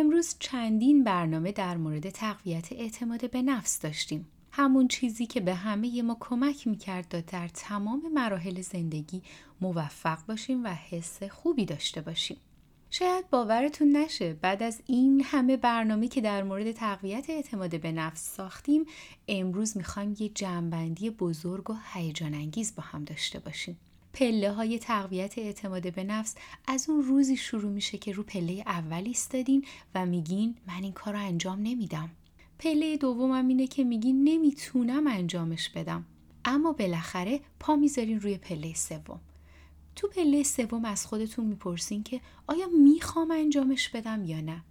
امروز چندین برنامه در مورد تقویت اعتماد به نفس داشتیم. همون چیزی که به همه ما کمک می‌کرد تا در تمام مراحل زندگی موفق باشیم و حس خوبی داشته باشیم. شاید باورتون نشه بعد از این همه برنامه که در مورد تقویت اعتماد به نفس ساختیم امروز می‌خوایم یه جمعبندی بزرگ و هیجان انگیز با هم داشته باشیم. پله های تقویت اعتماد به نفس از اون روزی شروع میشه که رو پله اول ایستادین و میگین من این کار رو انجام نمیدم. پله دومم اینه که میگین نمی‌تونم انجامش بدم. اما بالاخره پا می‌ذارین روی پله سوم. تو پله سوم از خودتون می‌پرسین که آیا می‌خوام انجامش بدم یا نه؟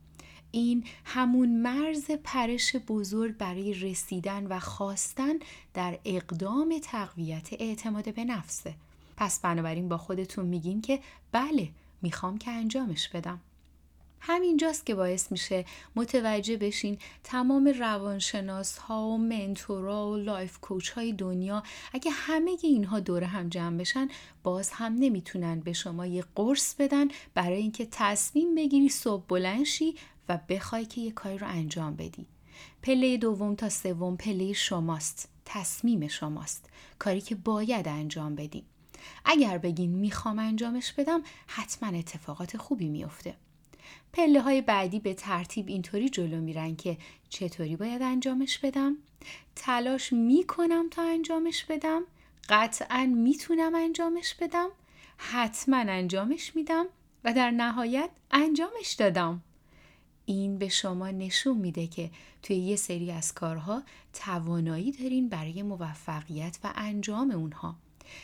این همون مرز پرش بزرگ برای رسیدن و خواستن در اقدام تقویت اعتماد به نفسه. پس بنابراین با خودتون میگین که بله می‌خوام که انجامش بدم. همینجاست که باعث میشه متوجه بشین تمام روانشناس ها و mentor ا و life coach های دنیا اگه همه اینها دور هم جمع بشن باز هم نمی‌تونن به شما یه قرص بدن برای اینکه تصمیم بگیری صبح بلند شی و بخوای که یه کاری رو انجام بدی. پله دوم تا سوم پله شماست تصمیم شماست. کاری که باید انجام بدی اگر بگین می‌خوام انجامش بدم حتما اتفاقات خوبی میافته. پله های بعدی به ترتیب اینطوری جلو میرن که چطوری باید انجامش بدم؟ تلاش می‌کنم تا انجامش بدم؟ قطعا می‌تونم انجامش بدم؟ حتما انجامش میدم و در نهایت انجامش دادم. این به شما نشون میده که توی یه سری از کارها توانایی دارین برای موفقیت و انجام اونها.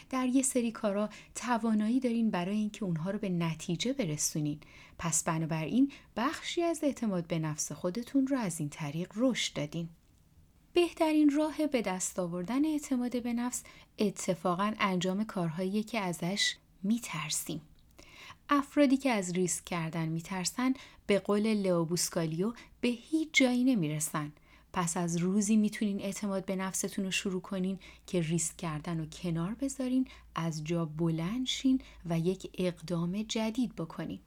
در یه سری کارا توانایی دارین برای اینکه اونها رو به نتیجه برسونین. پس بنابراین بخشی از اعتماد به نفس خودتون رو از این طریق رشد دادین. بهترین راه به دست آوردن اعتماد به نفس اتفاقا انجام کارهایی که ازش میترسیم. افرادی که از ریسک کردن میترسن به قول لئوبوسکالیو به هیچ جایی نمی‌رسن. پس از روزی می‌تونین اعتماد به نفستون رو شروع کنین که ریسک کردن رو کنار بذارین از جا بلند شین و یک اقدام جدید بکنین.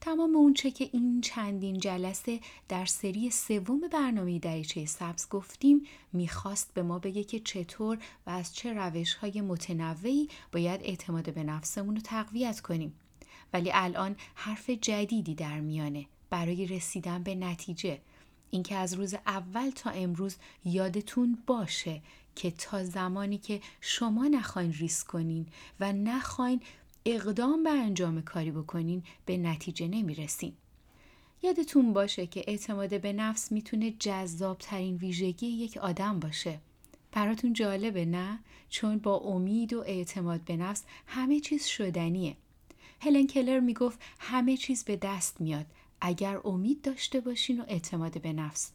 تمام اونچه که این چندین جلسه در سری سوم برنامه دریچه سبز گفتیم می‌خواست به ما بگه که چطور و از چه روش های متنوعی باید اعتماد به نفسمون رو تقویت کنیم. ولی الان حرف جدیدی در میانه برای رسیدن به نتیجه. اینکه از روز اول تا امروز یادتون باشه که تا زمانی که شما نخواین ریسک کنین و نخواین اقدام به انجام کاری بکنین به نتیجه نمی‌رسین. یادتون باشه که اعتماد به نفس می‌تونه جذاب ترین ویژگی یک آدم باشه. براتون جالبه نه؟ چون با امید و اعتماد به نفس همه چیز شدنیه. هلن کلر می‌گفت همه چیز به دست میاد اگر امید داشته باشین و اعتماد به نفس.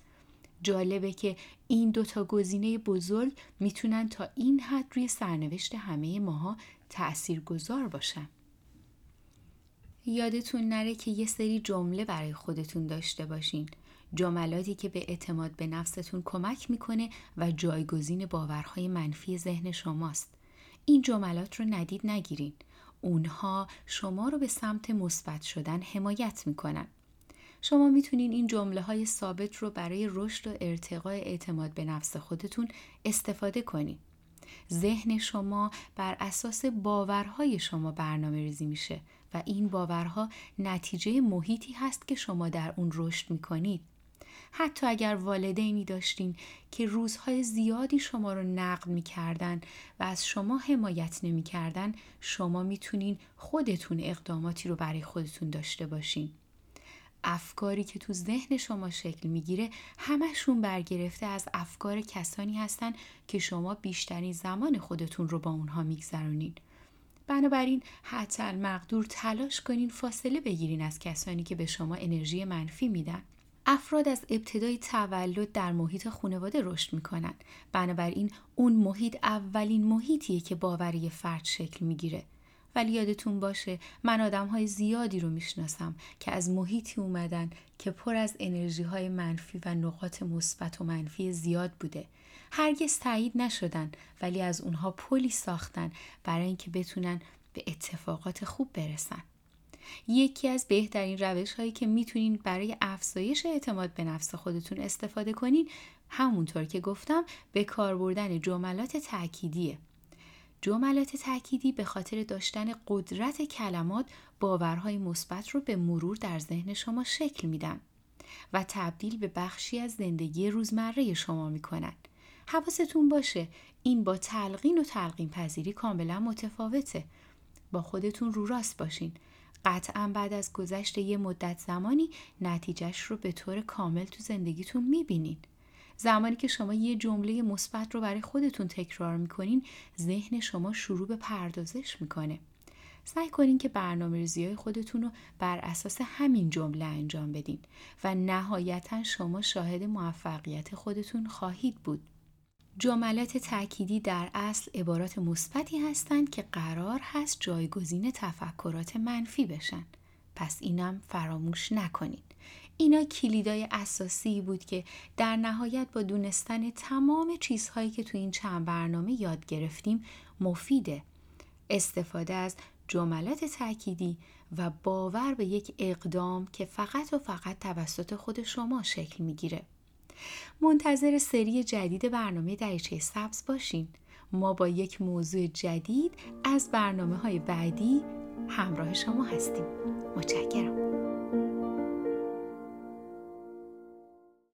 جالبه که این دوتا گزینه بزرگ می‌تونن تا این حد روی سرنوشت همه ماها تأثیر گذار باشن. یادتون نره که یه سری جمله برای خودتون داشته باشین. جملاتی که به اعتماد به نفستون کمک می‌کنه و جایگزین باورهای منفی ذهن شماست. این جملات رو ندید نگیرین. اونها شما رو به سمت مثبت شدن حمایت می‌کنن. شما می‌تونین این جمله های ثابت رو برای رشد و ارتقاء اعتماد به نفس خودتون استفاده کنید. ذهن شما بر اساس باورهای شما برنامه ریزی میشه و این باورها نتیجه محیطی هست که شما در اون رشد می‌کنید. حتی اگر والدینی داشتین که روزهای زیادی شما رو نقد می‌کردن و از شما حمایت نمی‌کردن شما می‌تونین خودتون اقداماتی رو برای خودتون داشته باشین. افکاری که تو ذهن شما شکل می‌گیره همشون برگرفته از افکار کسانی هستن که شما بیشترین زمان خودتون رو با اونها میگذرونین بنابراین حتی مقدور تلاش کنین فاصله بگیرین از کسانی که به شما انرژی منفی میدن. افراد از ابتدای تولد در محیط خانواده رشد می‌کنن. بنابراین اون محیط اولین محیطیه که باوری فرد شکل می‌گیره. ولی یادتون باشه من آدم های زیادی رو می‌شناسم که از محیطی اومدن که پر از انرژی های منفی و نقاط مثبت و منفی زیاد بوده. هرگز تایید نشدن ولی از اونها پلی ساختن برای اینکه بتونن به اتفاقات خوب برسن. یکی از بهترین روش هایی که می‌تونین برای افزایش اعتماد به نفس خودتون استفاده کنین همونطور که گفتم به کار بردن جملات تأکیدیه. جملات تأکیدی به خاطر داشتن قدرت کلمات باورهای مثبت رو به مرور در ذهن شما شکل میدن و تبدیل به بخشی از زندگی روزمره شما می‌کنن. حواستون باشه این با تلقین و تلقین پذیری کاملا متفاوته. با خودتون رو راست باشین. قطعا بعد از گذشت یه مدت زمانی نتیجهش رو به طور کامل تو زندگیتون می‌بینین. زمانی که شما یه جمله مثبت رو برای خودتون تکرار می‌کنین ذهن شما شروع به پردازش می‌کنه سعی کنین که برنامه ریزی خودتون رو بر اساس همین جمله انجام بدین و نهایتا شما شاهد موفقیت خودتون خواهید بود. جملات تأکیدی در اصل عبارات مثبتی هستند که قرار هست جایگزین تفکرات منفی بشن. پس اینم فراموش نکنید. اینا کلیدای اساسی بود که در نهایت با دونستن تمام چیزهایی که تو این چند برنامه یاد گرفتیم مفیده. استفاده از جملات تأکیدی و باور به یک اقدام که فقط و فقط توسط خود شما شکل می‌گیره. منتظر سری جدید برنامه دریچه سبز باشین. ما با یک موضوع جدید از برنامه های بعدی همراه شما هستیم. متشکرم.